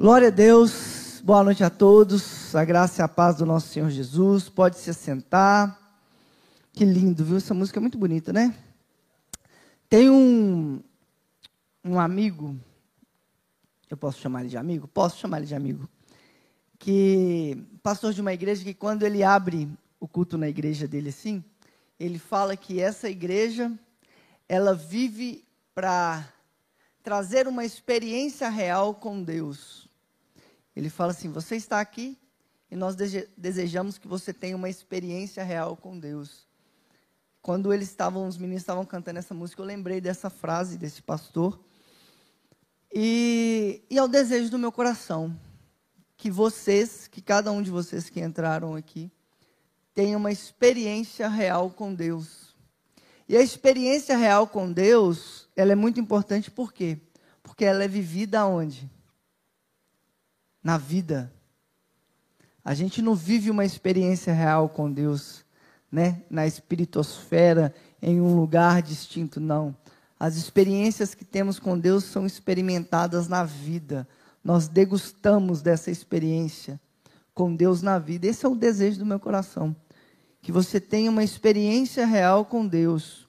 Glória a Deus, boa noite a todos, a graça e a paz do nosso Senhor Jesus. Pode se assentar. Que lindo, viu? Essa música é muito bonita, né? Tem um, um amigo, eu posso chamar ele de amigo? Posso chamar ele de amigo. Que, pastor de uma igreja, que quando ele abre o culto na igreja dele assim, ele fala que essa igreja, ela vive para trazer uma experiência real com Deus. Ele fala assim: você está aqui e nós desejamos que você tenha uma experiência real com Deus. Quando eles estavam, os meninos estavam cantando essa música, eu lembrei dessa frase desse pastor. E, e é o desejo do meu coração que vocês, que cada um de vocês que entraram aqui, tenha uma experiência real com Deus. E a experiência real com Deus, ela é muito importante por quê? Porque ela é vivida onde? Na vida. A gente não vive uma experiência real com Deus, né? Na espiritosfera, em um lugar distinto, não. As experiências que temos com Deus são experimentadas na vida. Nós degustamos dessa experiência com Deus na vida. Esse é o desejo do meu coração. Que você tenha uma experiência real com Deus.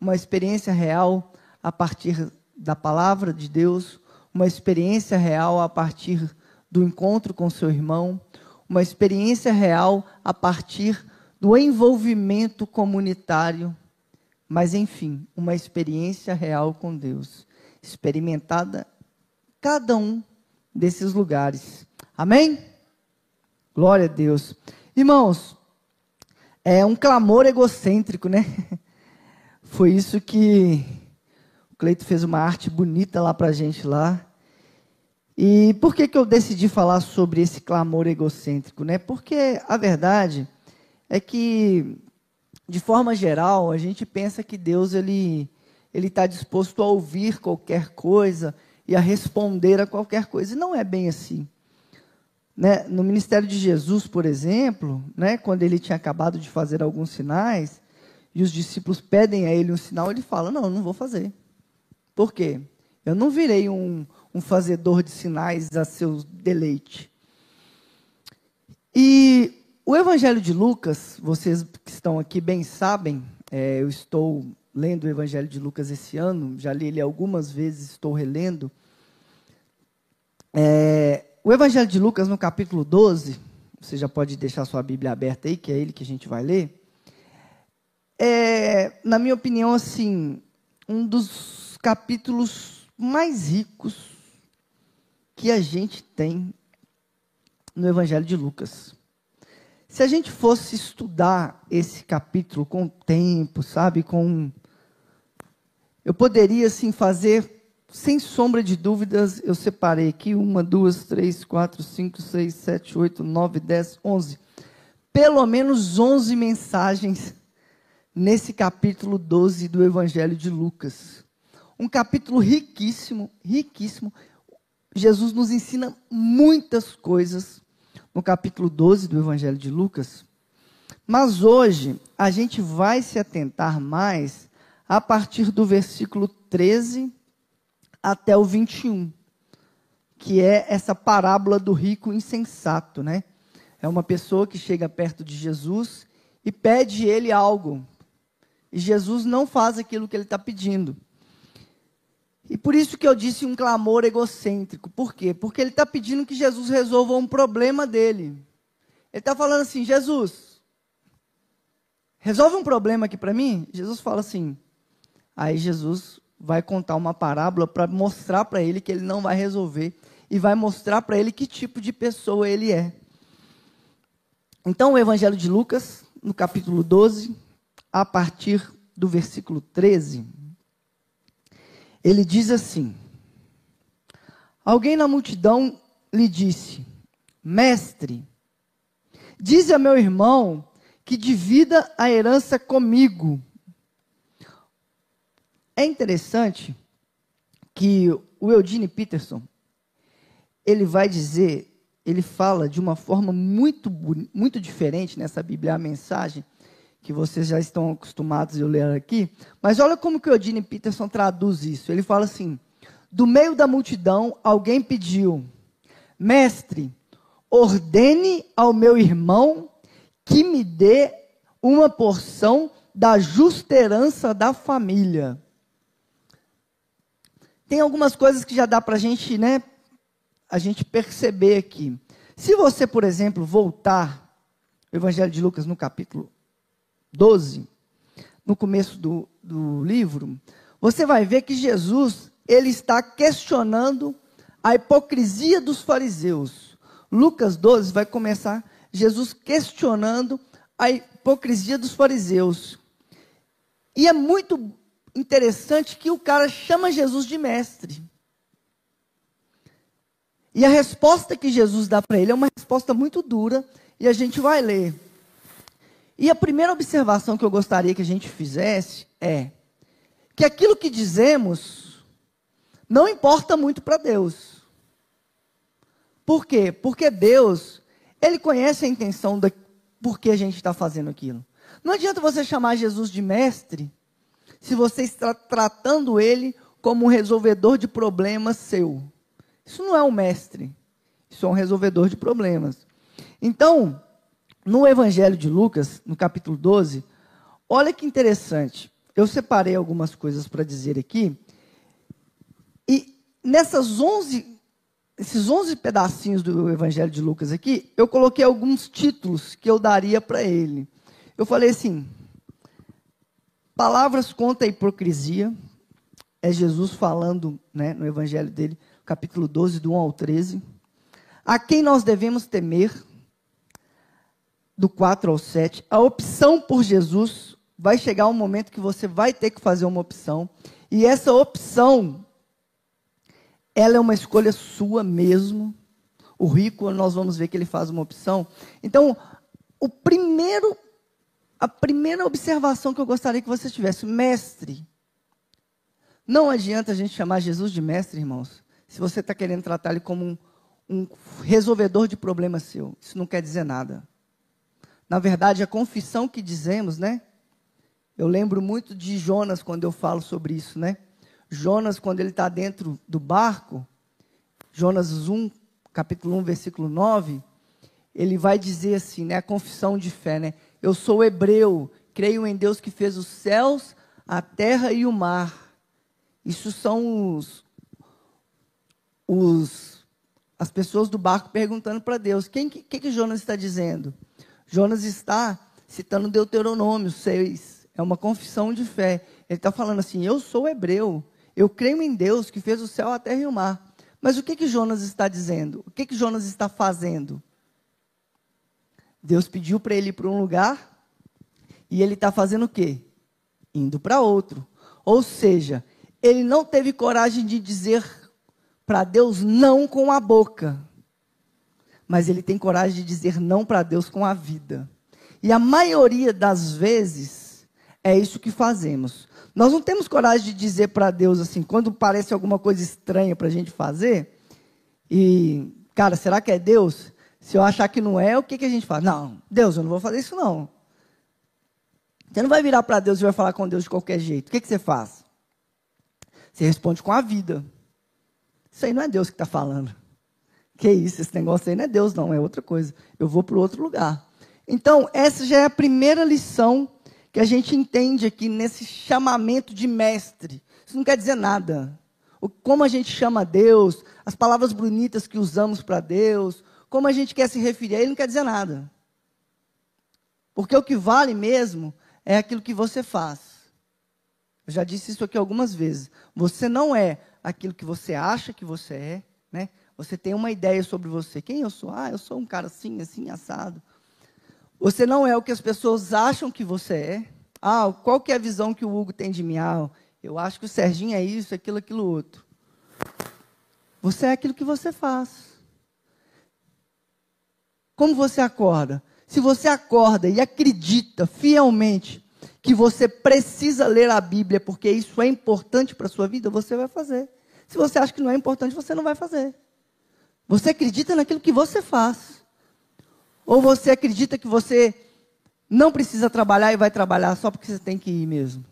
Uma experiência real a partir da palavra de Deus. Uma experiência real a partir do encontro com seu irmão, uma experiência real a partir do envolvimento comunitário, mas enfim, uma experiência real com Deus, experimentada cada um desses lugares. Amém? Glória a Deus. Irmãos, é um clamor egocêntrico, né? Foi isso que o Cleito fez uma arte bonita lá pra gente lá. E por que, que eu decidi falar sobre esse clamor egocêntrico? Né? Porque a verdade é que, de forma geral, a gente pensa que Deus ele ele está disposto a ouvir qualquer coisa e a responder a qualquer coisa. E não é bem assim. Né? No ministério de Jesus, por exemplo, né, quando ele tinha acabado de fazer alguns sinais, e os discípulos pedem a ele um sinal, ele fala: Não, não vou fazer. Por quê? Eu não virei um, um fazedor de sinais a seu deleite. E o Evangelho de Lucas, vocês que estão aqui bem sabem, é, eu estou lendo o Evangelho de Lucas esse ano, já li ele algumas vezes, estou relendo. É, o Evangelho de Lucas, no capítulo 12, você já pode deixar sua Bíblia aberta aí, que é ele que a gente vai ler. É, na minha opinião, assim, um dos capítulos mais ricos que a gente tem no Evangelho de Lucas. Se a gente fosse estudar esse capítulo com tempo, sabe, com eu poderia assim fazer sem sombra de dúvidas, eu separei aqui uma, duas, três, quatro, cinco, seis, sete, oito, nove, dez, onze, pelo menos onze mensagens nesse capítulo 12 do Evangelho de Lucas. Um capítulo riquíssimo, riquíssimo, Jesus nos ensina muitas coisas no capítulo 12 do Evangelho de Lucas. Mas hoje a gente vai se atentar mais a partir do versículo 13 até o 21, que é essa parábola do rico insensato, né? É uma pessoa que chega perto de Jesus e pede ele algo. E Jesus não faz aquilo que ele está pedindo. E por isso que eu disse um clamor egocêntrico. Por quê? Porque ele está pedindo que Jesus resolva um problema dele. Ele está falando assim: Jesus, resolve um problema aqui para mim? Jesus fala assim. Aí Jesus vai contar uma parábola para mostrar para ele que ele não vai resolver e vai mostrar para ele que tipo de pessoa ele é. Então, o Evangelho de Lucas, no capítulo 12, a partir do versículo 13 ele diz assim: Alguém na multidão lhe disse: Mestre, diz a meu irmão que divida a herança comigo. É interessante que o Eugene Peterson ele vai dizer, ele fala de uma forma muito muito diferente nessa Bíblia a mensagem que vocês já estão acostumados a ler aqui, mas olha como que o Odine Peterson traduz isso. Ele fala assim: do meio da multidão, alguém pediu: Mestre, ordene ao meu irmão que me dê uma porção da justa herança da família. Tem algumas coisas que já dá para gente, né, a gente perceber aqui. Se você, por exemplo, voltar o Evangelho de Lucas no capítulo 12, no começo do, do livro, você vai ver que Jesus ele está questionando a hipocrisia dos fariseus. Lucas 12 vai começar Jesus questionando a hipocrisia dos fariseus. E é muito interessante que o cara chama Jesus de mestre. E a resposta que Jesus dá para ele é uma resposta muito dura, e a gente vai ler. E a primeira observação que eu gostaria que a gente fizesse é que aquilo que dizemos não importa muito para Deus. Por quê? Porque Deus, Ele conhece a intenção da por que a gente está fazendo aquilo. Não adianta você chamar Jesus de mestre se você está tratando ele como um resolvedor de problemas seu. Isso não é um mestre, isso é um resolvedor de problemas. Então, no Evangelho de Lucas, no capítulo 12, olha que interessante. Eu separei algumas coisas para dizer aqui. E nessas 11 esses 11 pedacinhos do Evangelho de Lucas aqui, eu coloquei alguns títulos que eu daria para ele. Eu falei assim: Palavras contra a hipocrisia. É Jesus falando né, no Evangelho dele, capítulo 12, do 1 ao 13. A quem nós devemos temer, do 4 ao 7. A opção por Jesus, vai chegar um momento que você vai ter que fazer uma opção. E essa opção, ela é uma escolha sua mesmo. O rico, nós vamos ver que ele faz uma opção. Então, o primeiro a primeira observação que eu gostaria que você tivesse, mestre. Não adianta a gente chamar Jesus de mestre, irmãos, se você está querendo tratar ele como um, um resolvedor de problemas seu. Isso não quer dizer nada. Na verdade, a confissão que dizemos, né? Eu lembro muito de Jonas quando eu falo sobre isso, né? Jonas, quando ele está dentro do barco, Jonas 1, capítulo 1, versículo 9, ele vai dizer assim, né? A confissão de fé, né? Eu sou hebreu, creio em Deus que fez os céus, a terra e o mar. Isso são os, os as pessoas do barco perguntando para Deus: quem que, que, que Jonas está dizendo? Jonas está citando Deuteronômio 6. É uma confissão de fé. Ele está falando assim: Eu sou hebreu. Eu creio em Deus que fez o céu, a terra e o mar. Mas o que, que Jonas está dizendo? O que, que Jonas está fazendo? Deus pediu para ele ir para um lugar e ele está fazendo o quê? Indo para outro. Ou seja, ele não teve coragem de dizer para Deus não com a boca, mas ele tem coragem de dizer não para Deus com a vida. E a maioria das vezes é isso que fazemos. Nós não temos coragem de dizer para Deus assim, quando parece alguma coisa estranha para a gente fazer, e, cara, será que é Deus? Se eu achar que não é, o que, que a gente faz? Não, Deus, eu não vou fazer isso não. Você não vai virar para Deus e vai falar com Deus de qualquer jeito. O que, que você faz? Você responde com a vida. Isso aí não é Deus que está falando. Que isso, esse negócio aí não é Deus, não, é outra coisa. Eu vou para outro lugar. Então, essa já é a primeira lição que a gente entende aqui nesse chamamento de mestre. Isso não quer dizer nada. O, como a gente chama Deus, as palavras bonitas que usamos para Deus, como a gente quer se referir a ele, não quer dizer nada. Porque o que vale mesmo é aquilo que você faz. Eu já disse isso aqui algumas vezes. Você não é aquilo que você acha que você é, né? Você tem uma ideia sobre você. Quem eu sou? Ah, eu sou um cara assim, assim, assado. Você não é o que as pessoas acham que você é. Ah, qual que é a visão que o Hugo tem de mim? Ah, eu acho que o Serginho é isso, aquilo, aquilo outro. Você é aquilo que você faz. Como você acorda? Se você acorda e acredita fielmente que você precisa ler a Bíblia porque isso é importante para a sua vida, você vai fazer. Se você acha que não é importante, você não vai fazer. Você acredita naquilo que você faz. Ou você acredita que você não precisa trabalhar e vai trabalhar só porque você tem que ir mesmo.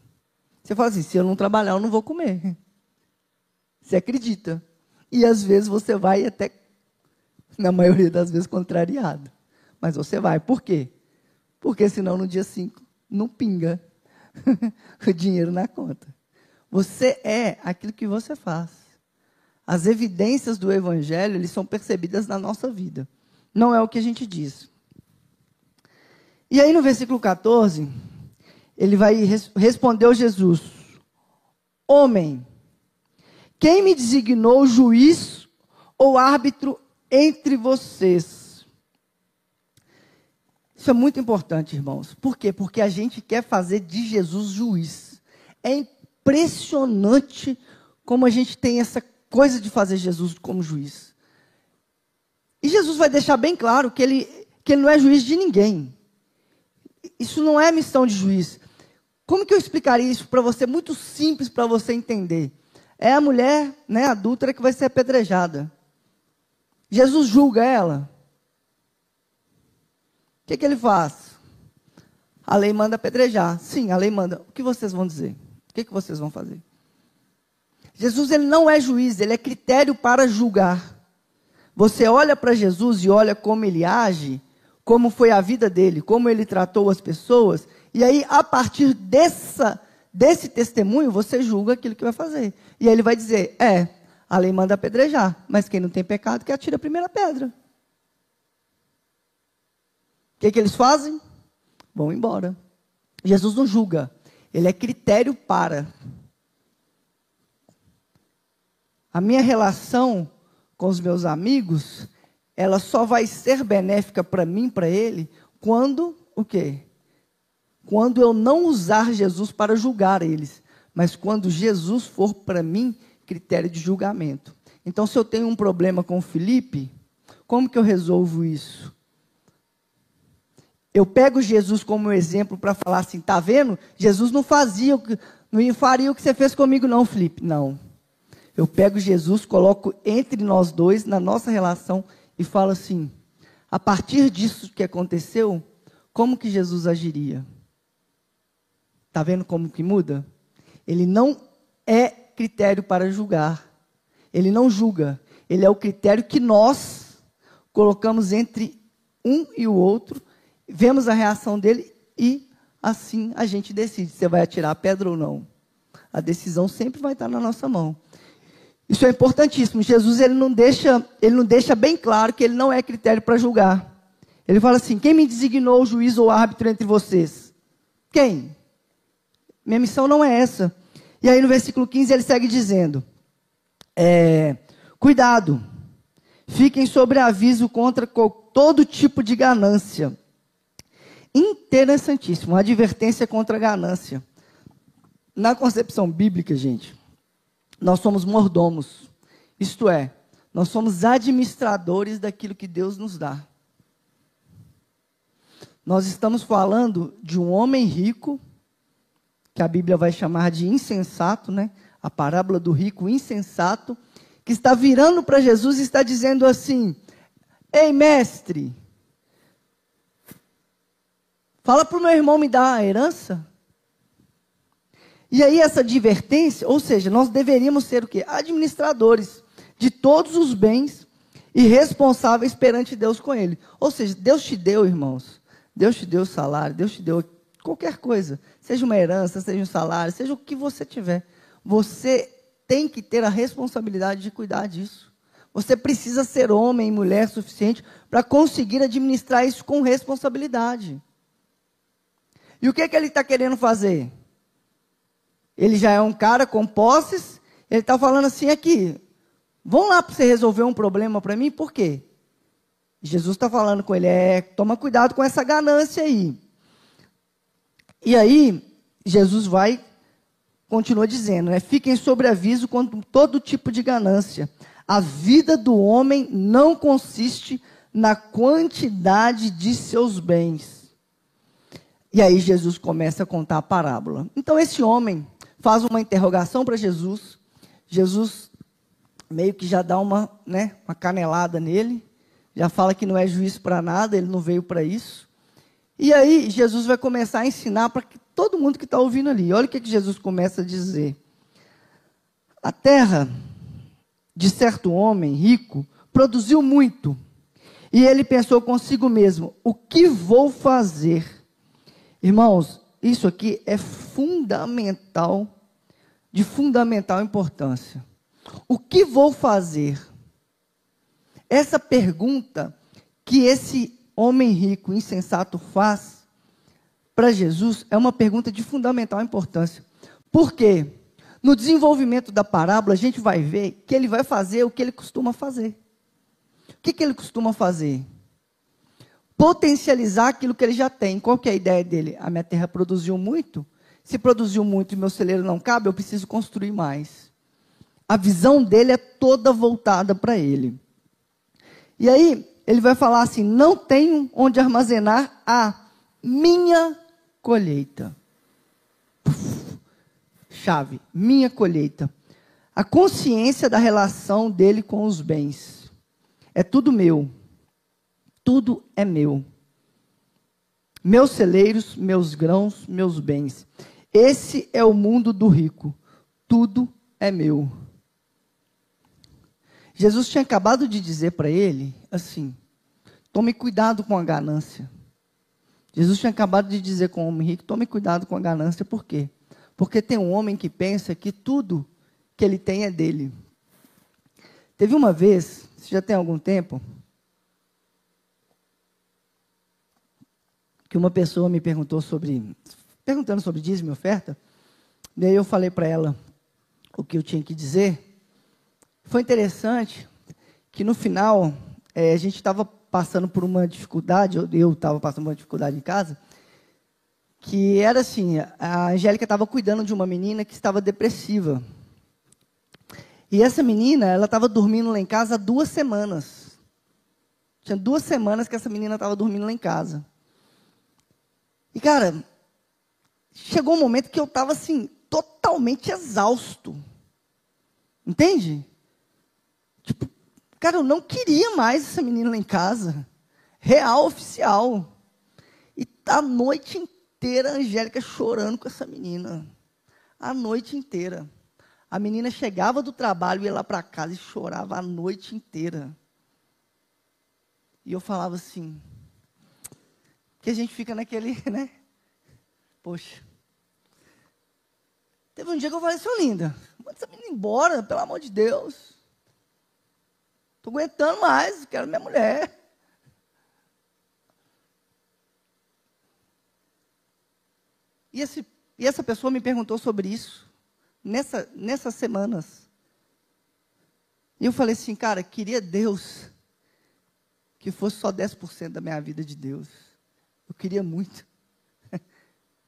Você fala assim: se eu não trabalhar, eu não vou comer. Você acredita. E às vezes você vai até Na maioria das vezes contrariado. Mas você vai. Por quê? Porque senão no dia 5 não pinga o dinheiro na conta. Você é aquilo que você faz. As evidências do evangelho, eles são percebidas na nossa vida. Não é o que a gente diz. E aí no versículo 14, ele vai res respondeu Jesus: Homem, quem me designou juiz ou árbitro entre vocês? Isso é muito importante, irmãos. Por quê? Porque a gente quer fazer de Jesus juiz. É impressionante como a gente tem essa coisa de fazer Jesus como juiz. E Jesus vai deixar bem claro que ele, que ele não é juiz de ninguém. Isso não é missão de juiz. Como que eu explicaria isso para você? Muito simples para você entender. É a mulher, né, adúltera que vai ser apedrejada. Jesus julga ela. O que, que ele faz? A lei manda apedrejar. Sim, a lei manda. O que vocês vão dizer? O que, que vocês vão fazer? Jesus ele não é juiz, ele é critério para julgar. Você olha para Jesus e olha como ele age, como foi a vida dele, como ele tratou as pessoas, e aí, a partir dessa, desse testemunho, você julga aquilo que vai fazer. E aí ele vai dizer: é, a lei manda apedrejar, mas quem não tem pecado que atira a primeira pedra. O que, que eles fazem? Vão embora. Jesus não julga, ele é critério para. A minha relação com os meus amigos, ela só vai ser benéfica para mim, para ele, quando o quê? quando eu não usar Jesus para julgar eles, mas quando Jesus for para mim critério de julgamento. Então, se eu tenho um problema com o Felipe, como que eu resolvo isso? Eu pego Jesus como exemplo para falar assim, tá vendo? Jesus não fazia, não faria o que você fez comigo não, Felipe. Não. Eu pego Jesus, coloco entre nós dois, na nossa relação, e falo assim: a partir disso que aconteceu, como que Jesus agiria? Está vendo como que muda? Ele não é critério para julgar. Ele não julga. Ele é o critério que nós colocamos entre um e o outro, vemos a reação dele e assim a gente decide se vai atirar a pedra ou não. A decisão sempre vai estar na nossa mão. Isso é importantíssimo. Jesus ele não deixa, ele não deixa bem claro que ele não é critério para julgar. Ele fala assim: quem me designou juiz ou árbitro entre vocês? Quem? Minha missão não é essa. E aí no versículo 15 ele segue dizendo: é, Cuidado, fiquem sobre aviso contra todo tipo de ganância. Interessantíssimo, advertência contra a ganância. Na concepção bíblica, gente, nós somos mordomos. Isto é, nós somos administradores daquilo que Deus nos dá. Nós estamos falando de um homem rico que a Bíblia vai chamar de insensato, né? A parábola do rico insensato, que está virando para Jesus e está dizendo assim: Ei, mestre, fala para o meu irmão me dar a herança. E aí, essa advertência, ou seja, nós deveríamos ser o quê? Administradores de todos os bens e responsáveis perante Deus com ele. Ou seja, Deus te deu, irmãos. Deus te deu salário, Deus te deu qualquer coisa, seja uma herança, seja um salário, seja o que você tiver, você tem que ter a responsabilidade de cuidar disso. Você precisa ser homem e mulher suficiente para conseguir administrar isso com responsabilidade. E o que, que ele está querendo fazer? Ele já é um cara com posses, ele está falando assim aqui, vão lá para você resolver um problema para mim, por quê? Jesus está falando com ele, é, toma cuidado com essa ganância aí. E aí, Jesus vai, continua dizendo, né? Fiquem sobre aviso contra todo tipo de ganância. A vida do homem não consiste na quantidade de seus bens. E aí Jesus começa a contar a parábola. Então esse homem faz uma interrogação para Jesus. Jesus meio que já dá uma, né, uma canelada nele, já fala que não é juiz para nada, ele não veio para isso. E aí Jesus vai começar a ensinar para todo mundo que está ouvindo ali. Olha o que, que Jesus começa a dizer. A terra de certo homem rico produziu muito. E ele pensou consigo mesmo: o que vou fazer? Irmãos, isso aqui é fundamental, de fundamental importância. O que vou fazer? Essa pergunta que esse homem rico, insensato, faz para Jesus é uma pergunta de fundamental importância. Por quê? No desenvolvimento da parábola, a gente vai ver que ele vai fazer o que ele costuma fazer. O que, que ele costuma fazer? Potencializar aquilo que ele já tem. Qual que é a ideia dele? A minha terra produziu muito. Se produziu muito e meu celeiro não cabe, eu preciso construir mais. A visão dele é toda voltada para ele. E aí, ele vai falar assim: não tenho onde armazenar a minha colheita. Chave, minha colheita. A consciência da relação dele com os bens. É tudo meu. Tudo é meu. Meus celeiros, meus grãos, meus bens. Esse é o mundo do rico. Tudo é meu. Jesus tinha acabado de dizer para ele assim: tome cuidado com a ganância. Jesus tinha acabado de dizer com o homem rico: tome cuidado com a ganância, por quê? Porque tem um homem que pensa que tudo que ele tem é dele. Teve uma vez, isso já tem algum tempo, que uma pessoa me perguntou sobre, perguntando sobre dízimo e oferta, e aí eu falei para ela o que eu tinha que dizer. Foi interessante que no final é, a gente estava passando por uma dificuldade, eu estava passando por uma dificuldade em casa, que era assim, a Angélica estava cuidando de uma menina que estava depressiva. E essa menina, ela estava dormindo lá em casa há duas semanas. Tinha duas semanas que essa menina estava dormindo lá em casa. E, cara, chegou um momento que eu estava, assim, totalmente exausto. Entende? Tipo, Cara, eu não queria mais essa menina lá em casa. Real, oficial. E a noite inteira a Angélica chorando com essa menina. A noite inteira. A menina chegava do trabalho, ia lá para casa e chorava a noite inteira. E eu falava assim, que a gente fica naquele, né? Poxa. Teve um dia que eu falei, seu linda, manda essa menina embora, pelo amor de Deus. Estou aguentando mais, quero minha mulher. E, esse, e essa pessoa me perguntou sobre isso nessa, nessas semanas. E eu falei assim, cara, queria Deus que fosse só 10% da minha vida de Deus. Eu queria muito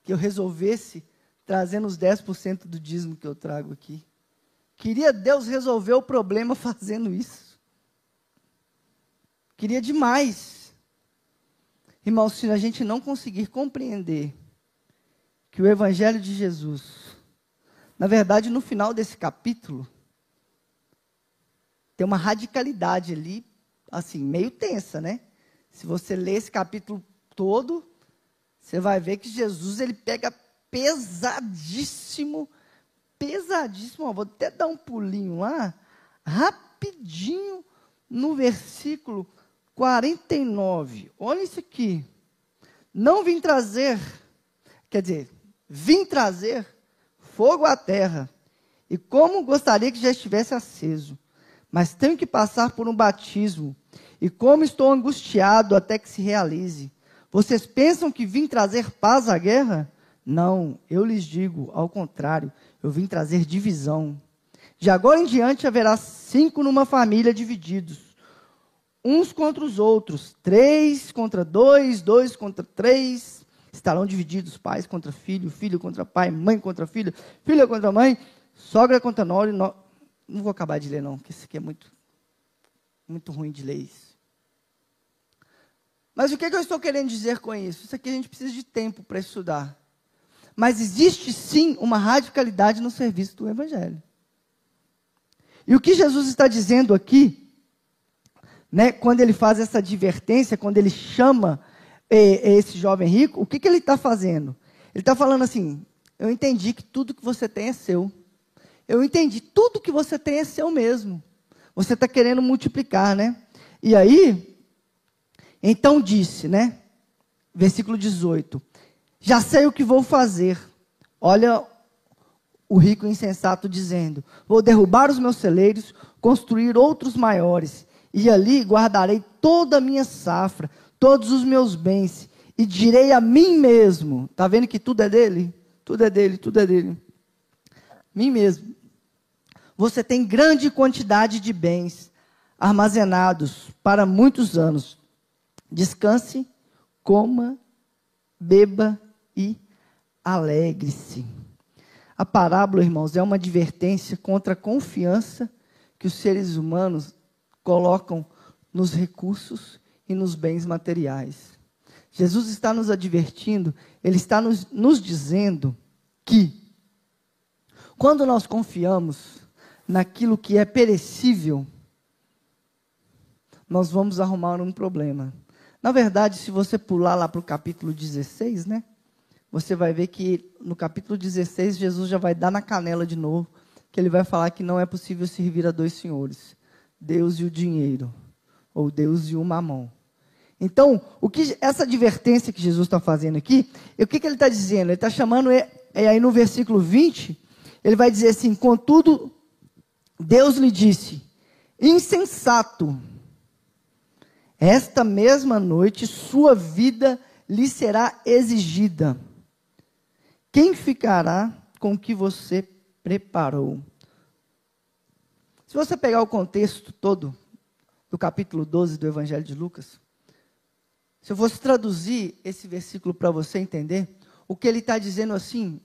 que eu resolvesse trazendo os 10% do dízimo que eu trago aqui. Queria Deus resolver o problema fazendo isso. Queria demais. Irmãos, se a gente não conseguir compreender que o Evangelho de Jesus, na verdade, no final desse capítulo, tem uma radicalidade ali, assim, meio tensa, né? Se você ler esse capítulo todo, você vai ver que Jesus ele pega pesadíssimo, pesadíssimo. Vou até dar um pulinho lá, rapidinho, no versículo 49. Olha isso aqui. Não vim trazer, quer dizer, vim trazer fogo à terra. E como gostaria que já estivesse aceso. Mas tenho que passar por um batismo. E como estou angustiado até que se realize. Vocês pensam que vim trazer paz à guerra? Não, eu lhes digo, ao contrário, eu vim trazer divisão. De agora em diante haverá cinco numa família divididos uns contra os outros, três contra dois, dois contra três, estarão divididos pais contra filho, filho contra pai, mãe contra filho, filha contra mãe, sogra contra nora. No... Não vou acabar de ler não, porque isso aqui é muito, muito ruim de ler isso. Mas o que, é que eu estou querendo dizer com isso? Isso aqui a gente precisa de tempo para estudar. Mas existe sim uma radicalidade no serviço do Evangelho. E o que Jesus está dizendo aqui né, quando ele faz essa advertência, quando ele chama é, esse jovem rico, o que, que ele está fazendo? Ele está falando assim: eu entendi que tudo que você tem é seu. Eu entendi, tudo que você tem é seu mesmo. Você está querendo multiplicar, né? E aí, Então disse, né? Versículo 18: Já sei o que vou fazer. Olha o rico insensato dizendo: Vou derrubar os meus celeiros, construir outros maiores, e ali guardarei toda a minha safra, todos os meus bens, e direi a mim mesmo: Está vendo que tudo é dele? Tudo é dele, tudo é dele. Mim mesmo. Você tem grande quantidade de bens armazenados para muitos anos. Descanse, coma, beba e alegre-se. A parábola, irmãos, é uma advertência contra a confiança que os seres humanos colocam nos recursos e nos bens materiais. Jesus está nos advertindo, ele está nos, nos dizendo que, quando nós confiamos naquilo que é perecível, nós vamos arrumar um problema. Na verdade, se você pular lá para o capítulo 16, né? Você vai ver que no capítulo 16 Jesus já vai dar na canela de novo, que ele vai falar que não é possível servir a dois senhores, Deus e o dinheiro, ou Deus e o mamão. Então, o que essa advertência que Jesus está fazendo aqui, o que, que ele está dizendo? Ele está chamando, é, aí no versículo 20, ele vai dizer assim: Contudo, Deus lhe disse, insensato, esta mesma noite sua vida lhe será exigida. Quem ficará com o que você preparou? Se você pegar o contexto todo do capítulo 12 do Evangelho de Lucas, se eu fosse traduzir esse versículo para você entender, o que ele está dizendo assim,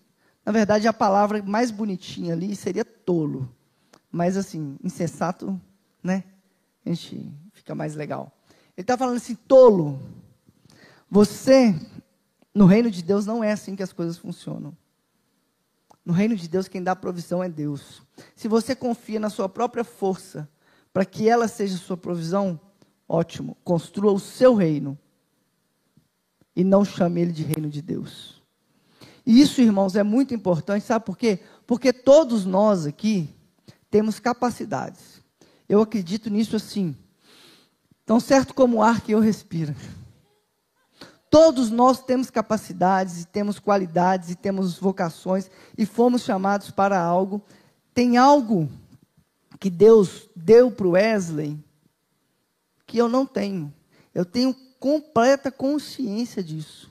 na verdade a palavra mais bonitinha ali seria tolo. Mas assim, insensato, né? A gente fica mais legal. Ele está falando assim, tolo. Você, no reino de Deus, não é assim que as coisas funcionam. No reino de Deus, quem dá provisão é Deus. Se você confia na sua própria força para que ela seja sua provisão, ótimo. Construa o seu reino. E não chame ele de reino de Deus. E isso, irmãos, é muito importante, sabe por quê? Porque todos nós aqui temos capacidades. Eu acredito nisso assim. Tão certo como o ar que eu respiro. Todos nós temos capacidades, e temos qualidades, e temos vocações, e fomos chamados para algo. Tem algo que Deus deu para o Wesley que eu não tenho. Eu tenho completa consciência disso.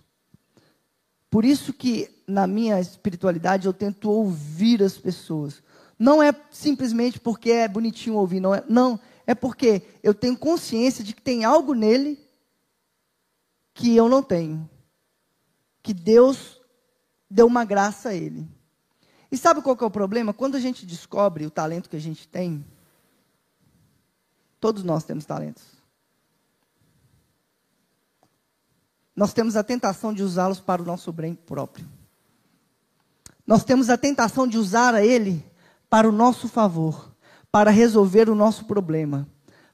Por isso que na minha espiritualidade eu tento ouvir as pessoas. Não é simplesmente porque é bonitinho ouvir, não é. Não, é porque eu tenho consciência de que tem algo nele que eu não tenho. Que Deus deu uma graça a ele. E sabe qual é o problema? Quando a gente descobre o talento que a gente tem, todos nós temos talentos. Nós temos a tentação de usá-los para o nosso bem próprio. Nós temos a tentação de usar a ele para o nosso favor para resolver o nosso problema,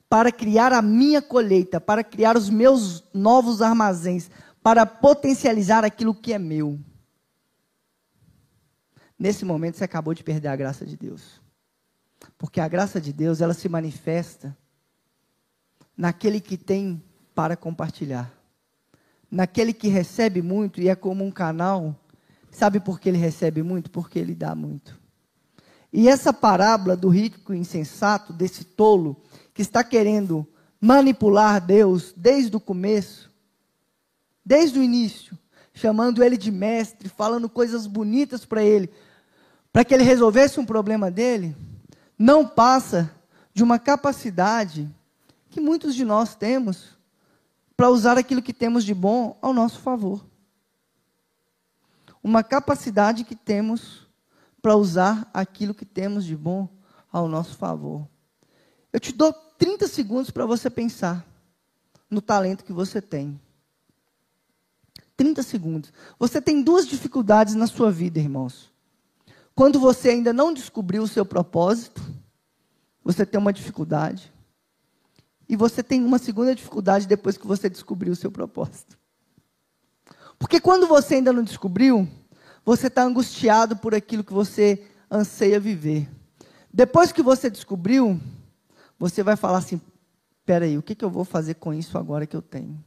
para criar a minha colheita, para criar os meus novos armazéns, para potencializar aquilo que é meu. Nesse momento você acabou de perder a graça de Deus. Porque a graça de Deus, ela se manifesta naquele que tem para compartilhar. Naquele que recebe muito e é como um canal. Sabe por que ele recebe muito? Porque ele dá muito. E essa parábola do rico insensato, desse tolo, que está querendo manipular Deus desde o começo, desde o início, chamando ele de mestre, falando coisas bonitas para ele, para que ele resolvesse um problema dele, não passa de uma capacidade que muitos de nós temos para usar aquilo que temos de bom ao nosso favor. Uma capacidade que temos para usar aquilo que temos de bom ao nosso favor. Eu te dou 30 segundos para você pensar no talento que você tem. 30 segundos. Você tem duas dificuldades na sua vida, irmãos. Quando você ainda não descobriu o seu propósito, você tem uma dificuldade. E você tem uma segunda dificuldade depois que você descobriu o seu propósito. Porque quando você ainda não descobriu, você está angustiado por aquilo que você anseia viver. Depois que você descobriu, você vai falar assim: peraí, o que, que eu vou fazer com isso agora que eu tenho?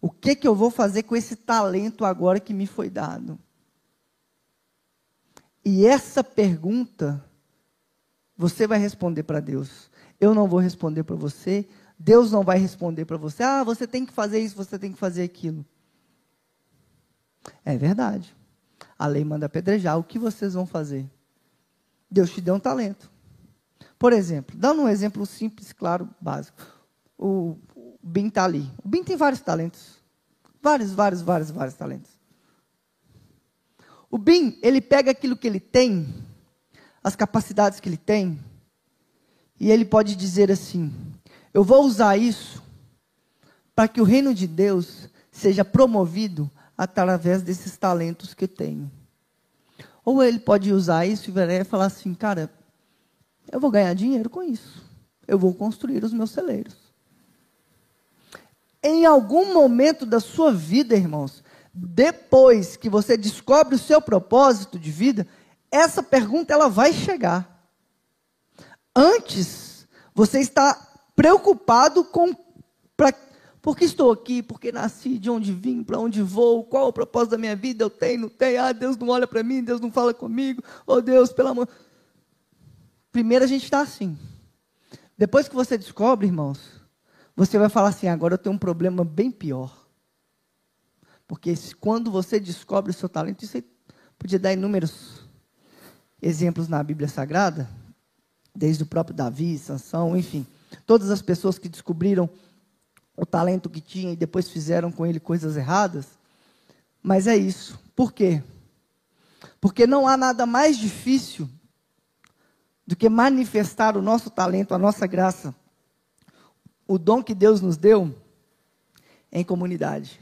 O que, que eu vou fazer com esse talento agora que me foi dado? E essa pergunta, você vai responder para Deus. Eu não vou responder para você. Deus não vai responder para você. Ah, você tem que fazer isso, você tem que fazer aquilo. É verdade. A lei manda apedrejar. O que vocês vão fazer? Deus te deu um talento. Por exemplo, dando um exemplo simples, claro, básico. O, Bin está ali. O Bin tem vários talentos. Vários, vários, vários, vários talentos. O Bin, ele pega aquilo que ele tem, as capacidades que ele tem, e ele pode dizer assim: eu vou usar isso para que o reino de Deus seja promovido através desses talentos que tenho. Ou ele pode usar isso e falar assim, cara, eu vou ganhar dinheiro com isso. Eu vou construir os meus celeiros. Em algum momento da sua vida, irmãos, depois que você descobre o seu propósito de vida, essa pergunta ela vai chegar. Antes, você está preocupado com pra, por que estou aqui, por que nasci, de onde vim, para onde vou, qual o propósito da minha vida, eu tenho, não tenho, ah, Deus não olha para mim, Deus não fala comigo, oh Deus, pelo amor. Primeiro a gente está assim. Depois que você descobre, irmãos, você vai falar assim: agora eu tenho um problema bem pior. Porque quando você descobre o seu talento, isso podia dar inúmeros exemplos na Bíblia Sagrada, desde o próprio Davi, Sansão, enfim, todas as pessoas que descobriram o talento que tinha e depois fizeram com ele coisas erradas. Mas é isso. Por quê? Porque não há nada mais difícil do que manifestar o nosso talento, a nossa graça, o dom que Deus nos deu em comunidade.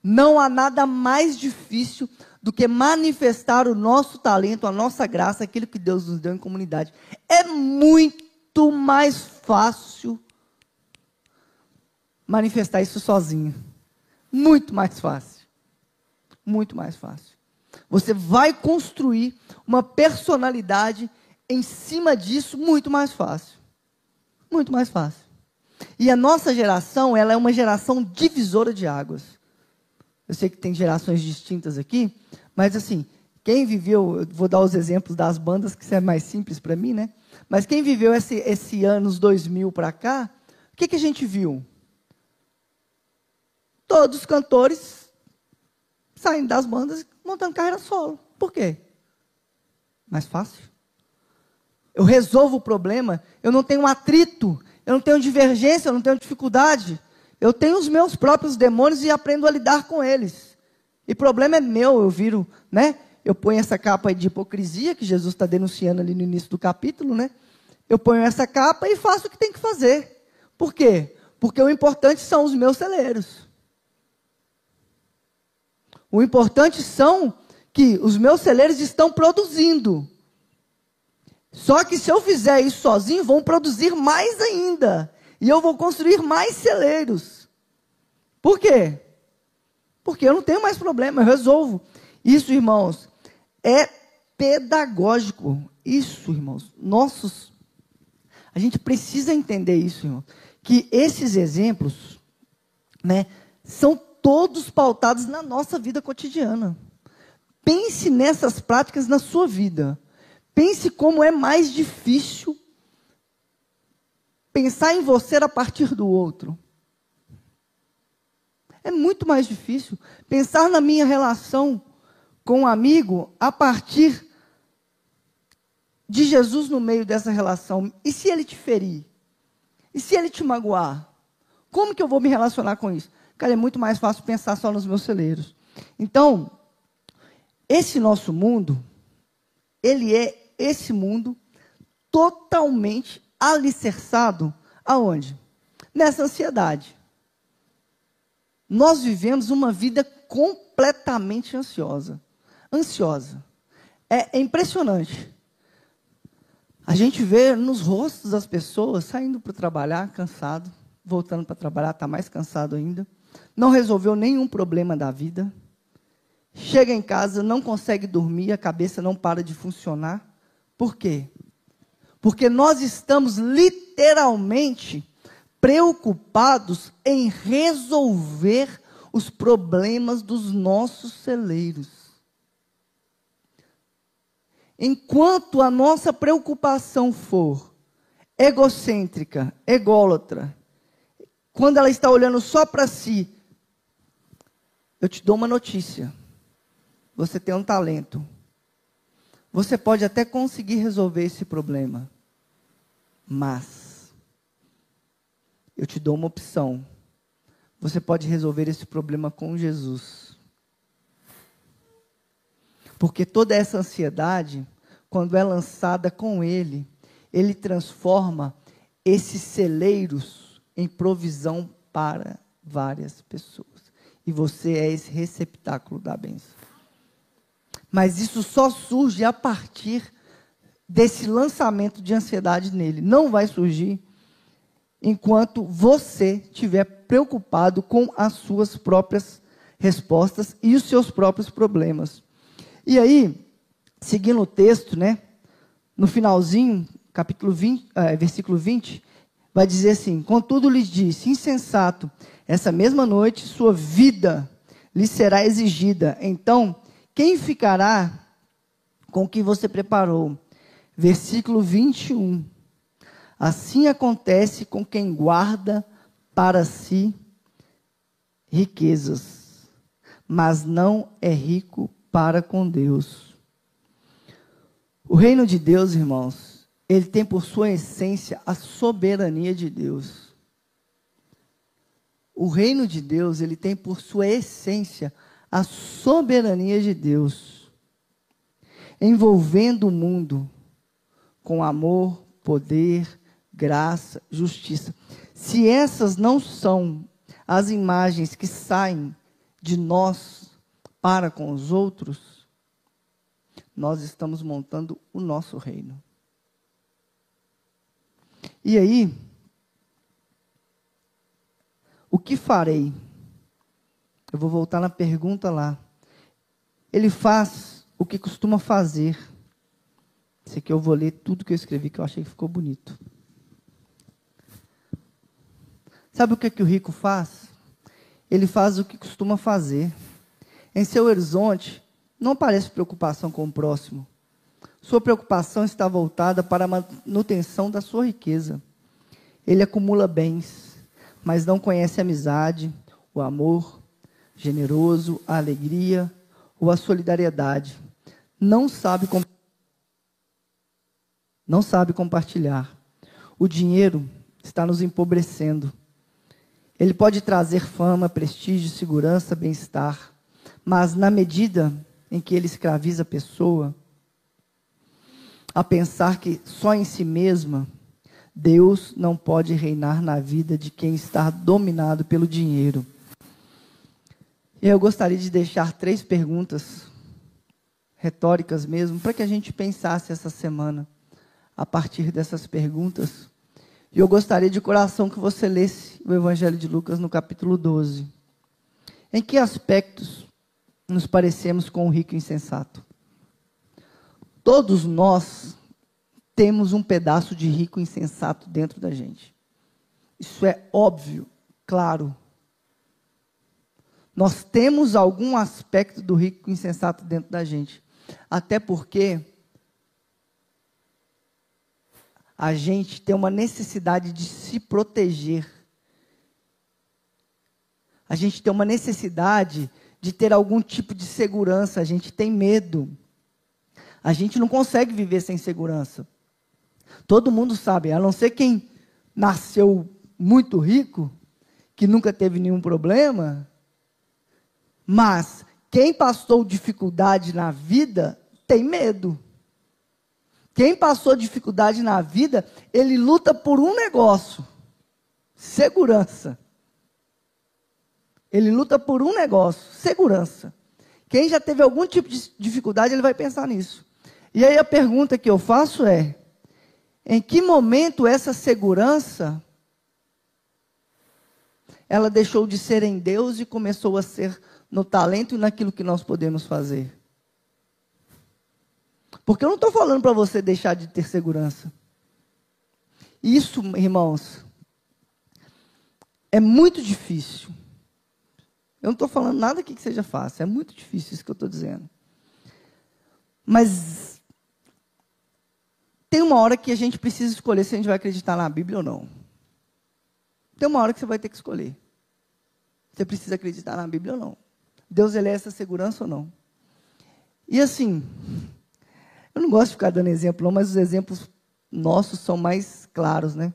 Não há nada mais difícil do que manifestar o nosso talento, a nossa graça, aquilo que Deus nos deu em comunidade. É muito mais fácil manifestar isso sozinho. Muito mais fácil. Muito mais fácil. Você vai construir uma personalidade em cima disso muito mais fácil. Muito mais fácil. E a nossa geração, ela é uma geração divisora de águas. Eu sei que tem gerações distintas aqui, mas assim, quem viveu, vou dar os exemplos das bandas, que isso é mais simples para mim, né? Mas quem viveu esse, esse anos 2000 para cá, o que, que a gente viu? Todos os cantores saindo das bandas montando carreira solo. Por quê? Mais fácil. Eu resolvo o problema, eu não tenho atrito, eu não tenho divergência, eu não tenho dificuldade. Eu tenho os meus próprios demônios e aprendo a lidar com eles. E problema é meu, eu viro, né? Eu ponho essa capa de hipocrisia que Jesus está denunciando ali no início do capítulo, né? Eu ponho essa capa e faço o que tem que fazer. Por quê? Porque o importante são os meus celeiros. O importante são que os meus celeiros estão produzindo. Só que se eu fizer isso sozinho, vão produzir mais ainda. E eu vou construir mais celeiros. Por quê? Porque eu não tenho mais problema, eu resolvo. Isso, irmãos, é pedagógico. Isso, irmãos, nossos. A gente precisa entender isso, irmão. Que esses exemplos, né, são todos pautados na nossa vida cotidiana. Pense nessas práticas na sua vida. Pense como é mais difícil pensar em você a partir do outro. É muito mais difícil pensar na minha relação com um amigo a partir de Jesus no meio dessa relação. E se ele te ferir? E se ele te magoar? Como que eu vou me relacionar com isso? Cara, é muito mais fácil pensar só nos meus celeiros. Então, esse nosso mundo, ele é esse mundo totalmente alicerçado aonde? Nessa ansiedade. Nós vivemos uma vida completamente ansiosa. Ansiosa. É, é impressionante. A gente vê nos rostos das pessoas saindo para trabalhar cansado, voltando para trabalhar, está mais cansado ainda. Não resolveu nenhum problema da vida. Chega em casa, não consegue dormir, a cabeça não para de funcionar. Por quê? Porque nós estamos literalmente preocupados em resolver os problemas dos nossos celeiros. Enquanto a nossa preocupação for egocêntrica, ególatra, quando ela está olhando só para si, eu te dou uma notícia. Você tem um talento. Você pode até conseguir resolver esse problema. Mas eu te dou uma opção. Você pode resolver esse problema com Jesus. Porque toda essa ansiedade, quando é lançada com Ele, Ele transforma esses celeiros em provisão para várias pessoas. E você é esse receptáculo da bênção. Mas isso só surge a partir desse lançamento de ansiedade nele. Não vai surgir enquanto você estiver preocupado com as suas próprias respostas e os seus próprios problemas. E aí, seguindo o texto, né, no finalzinho, capítulo 20, é, versículo 20, vai dizer assim: Contudo lhes disse, insensato, essa mesma noite sua vida lhe será exigida. Então, quem ficará com o que você preparou? Versículo 21. Assim acontece com quem guarda para si riquezas, mas não é rico para com Deus. O reino de Deus, irmãos, ele tem por sua essência a soberania de Deus. O reino de Deus, ele tem por sua essência a soberania de Deus, envolvendo o mundo com amor, poder, graça, justiça. Se essas não são as imagens que saem de nós para com os outros, nós estamos montando o nosso reino. E aí, o que farei? Eu vou voltar na pergunta lá. Ele faz o que costuma fazer. Esse aqui eu vou ler tudo que eu escrevi, que eu achei que ficou bonito. Sabe o que, é que o rico faz? Ele faz o que costuma fazer. Em seu horizonte, não parece preocupação com o próximo. Sua preocupação está voltada para a manutenção da sua riqueza. Ele acumula bens, mas não conhece a amizade, o amor generoso, a alegria ou a solidariedade. Não sabe não sabe compartilhar. O dinheiro está nos empobrecendo. Ele pode trazer fama, prestígio, segurança, bem-estar, mas na medida em que ele escraviza a pessoa a pensar que só em si mesma, Deus não pode reinar na vida de quem está dominado pelo dinheiro. Eu gostaria de deixar três perguntas retóricas mesmo, para que a gente pensasse essa semana a partir dessas perguntas e eu gostaria de coração que você lesse o Evangelho de Lucas no capítulo 12. Em que aspectos nos parecemos com o rico insensato? Todos nós temos um pedaço de rico insensato dentro da gente. Isso é óbvio, claro. Nós temos algum aspecto do rico insensato dentro da gente. Até porque a gente tem uma necessidade de se proteger. A gente tem uma necessidade de ter algum tipo de segurança, a gente tem medo. A gente não consegue viver sem segurança. Todo mundo sabe, a não ser quem nasceu muito rico, que nunca teve nenhum problema, mas quem passou dificuldade na vida tem medo. Quem passou dificuldade na vida, ele luta por um negócio: segurança. Ele luta por um negócio: segurança. Quem já teve algum tipo de dificuldade, ele vai pensar nisso. E aí a pergunta que eu faço é: em que momento essa segurança ela deixou de ser em Deus e começou a ser no talento e naquilo que nós podemos fazer? Porque eu não estou falando para você deixar de ter segurança. Isso, irmãos, é muito difícil. Eu não estou falando nada aqui que seja fácil, é muito difícil isso que eu estou dizendo. Mas tem uma hora que a gente precisa escolher se a gente vai acreditar na Bíblia ou não. Tem uma hora que você vai ter que escolher. Você precisa acreditar na Bíblia ou não. Deus ele é essa segurança ou não. E assim, eu não gosto de ficar dando exemplo, não, mas os exemplos nossos são mais claros, né?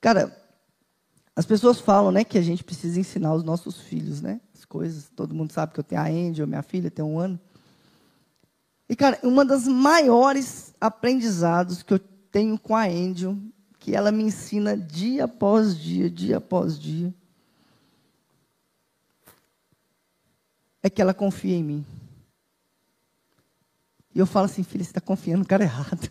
Cara, as pessoas falam, né, que a gente precisa ensinar os nossos filhos, né? As coisas. Todo mundo sabe que eu tenho a Angel, minha filha tem um ano. E, cara, uma das maiores aprendizados que eu tenho com a Angel, que ela me ensina dia após dia, dia após dia, é que ela confia em mim. E eu falo assim, filha, você está confiando no cara errado.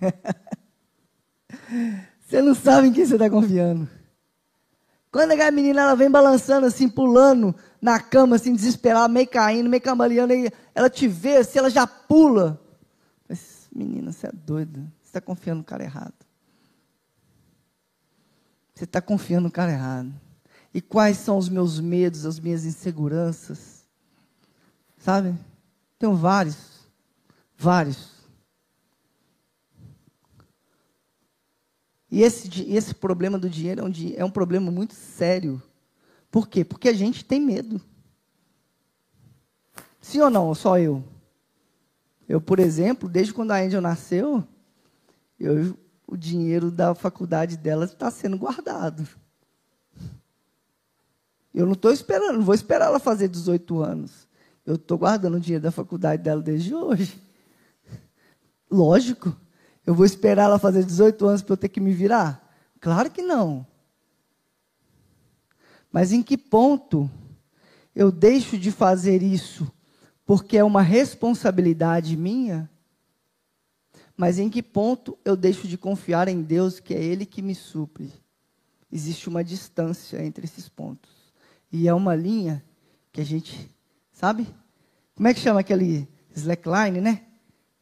você não sabe em quem você está confiando. Quando a menina ela vem balançando assim, pulando na cama, assim, desesperada, meio caindo, meio cambaleando, ela te vê, assim, ela já pula. Mas, menina, você é doida. Você está confiando no cara errado. Você está confiando no cara errado. E quais são os meus medos, as minhas inseguranças? Sabe? Tenho vários. Vários. E esse, esse problema do dinheiro é um, é um problema muito sério. Por quê? Porque a gente tem medo. Sim ou não? Só eu. Eu, por exemplo, desde quando a Angel nasceu, eu, o dinheiro da faculdade dela está sendo guardado. Eu não estou esperando, não vou esperar ela fazer 18 anos. Eu estou guardando o dinheiro da faculdade dela desde hoje. Lógico. Eu vou esperar ela fazer 18 anos para eu ter que me virar? Claro que não. Mas em que ponto eu deixo de fazer isso porque é uma responsabilidade minha? Mas em que ponto eu deixo de confiar em Deus, que é Ele que me supre? Existe uma distância entre esses pontos. E é uma linha que a gente, sabe? Como é que chama aquele slackline, né?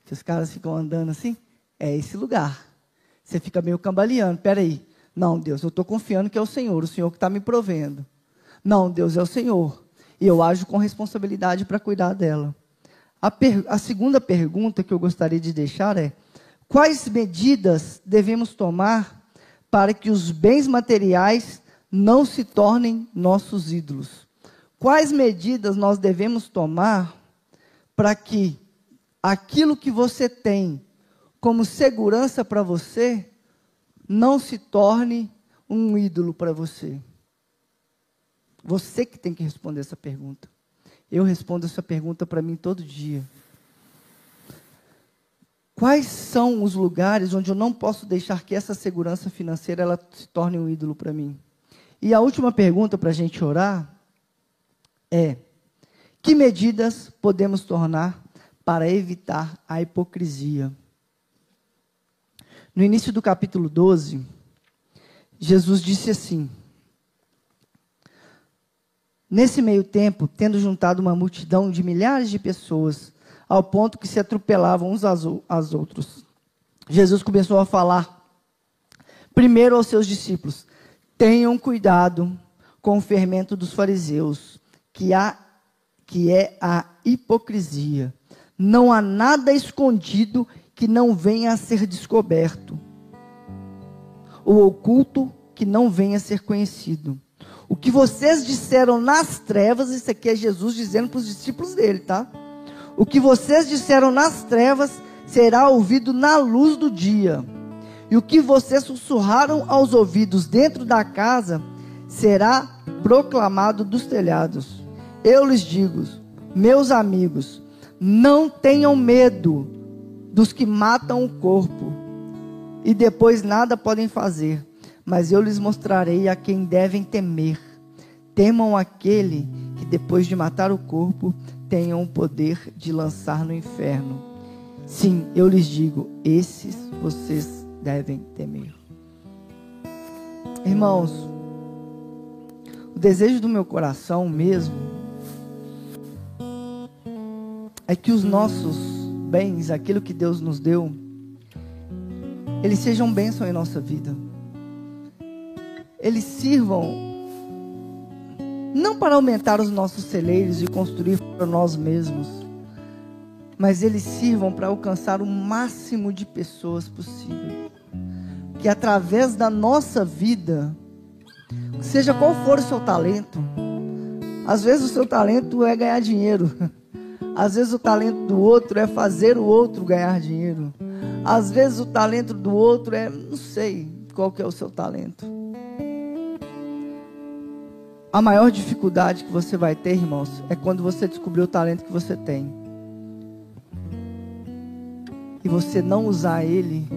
Que os caras ficam andando assim? É esse lugar. Você fica meio cambaleando. Peraí. Não, Deus, eu estou confiando que é o Senhor, o Senhor que está me provendo. Não, Deus é o Senhor. E eu ajo com responsabilidade para cuidar dela. A, a segunda pergunta que eu gostaria de deixar é: quais medidas devemos tomar para que os bens materiais não se tornem nossos ídolos? Quais medidas nós devemos tomar para que aquilo que você tem como segurança para você não se torne um ídolo para você? Você que tem que responder essa pergunta. Eu respondo essa pergunta para mim todo dia. Quais são os lugares onde eu não posso deixar que essa segurança financeira ela se torne um ídolo para mim? E a última pergunta para a gente orar é: que medidas podemos tornar para evitar a hipocrisia? No início do capítulo 12, Jesus disse assim: Nesse meio tempo, tendo juntado uma multidão de milhares de pessoas, ao ponto que se atropelavam uns aos outros, Jesus começou a falar primeiro aos seus discípulos: Tenham cuidado com o fermento dos fariseus, que, há, que é a hipocrisia. Não há nada escondido que não venha a ser descoberto, o oculto que não venha a ser conhecido. O que vocês disseram nas trevas, isso aqui é Jesus dizendo para os discípulos dele, tá? O que vocês disseram nas trevas será ouvido na luz do dia. E o que vocês sussurraram aos ouvidos dentro da casa será proclamado dos telhados. Eu lhes digo, meus amigos, não tenham medo dos que matam o corpo e depois nada podem fazer, mas eu lhes mostrarei a quem devem temer. Temam aquele que depois de matar o corpo tenham o poder de lançar no inferno. Sim, eu lhes digo, esses vocês devem temer. Irmãos, o desejo do meu coração mesmo é que os nossos bens, aquilo que Deus nos deu, eles sejam bênção em nossa vida. eles sirvam não para aumentar os nossos celeiros e construir para nós mesmos, mas eles sirvam para alcançar o máximo de pessoas possível. Que através da nossa vida, seja qual for o seu talento, às vezes o seu talento é ganhar dinheiro, às vezes o talento do outro é fazer o outro ganhar dinheiro, às vezes o talento do outro é, não sei qual que é o seu talento. A maior dificuldade que você vai ter, irmãos, é quando você descobrir o talento que você tem e você não usar ele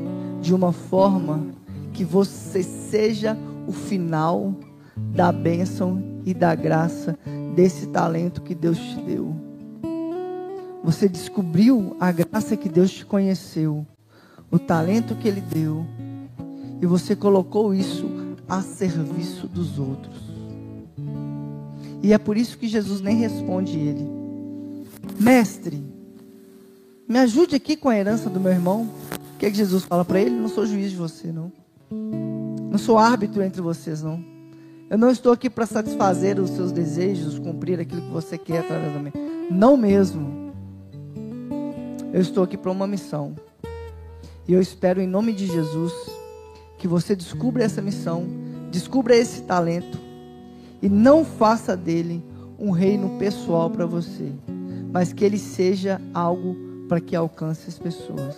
de uma forma que você seja o final da bênção e da graça desse talento que Deus te deu. Você descobriu a graça que Deus te conheceu, o talento que Ele deu, e você colocou isso a serviço dos outros. E é por isso que Jesus nem responde ele: Mestre, me ajude aqui com a herança do meu irmão. O que, é que Jesus fala para ele? Não sou juiz de você, não. Não sou árbitro entre vocês, não. Eu não estou aqui para satisfazer os seus desejos, cumprir aquilo que você quer através da minha. Não mesmo. Eu estou aqui para uma missão. E eu espero em nome de Jesus que você descubra essa missão, descubra esse talento e não faça dele um reino pessoal para você, mas que ele seja algo para que alcance as pessoas.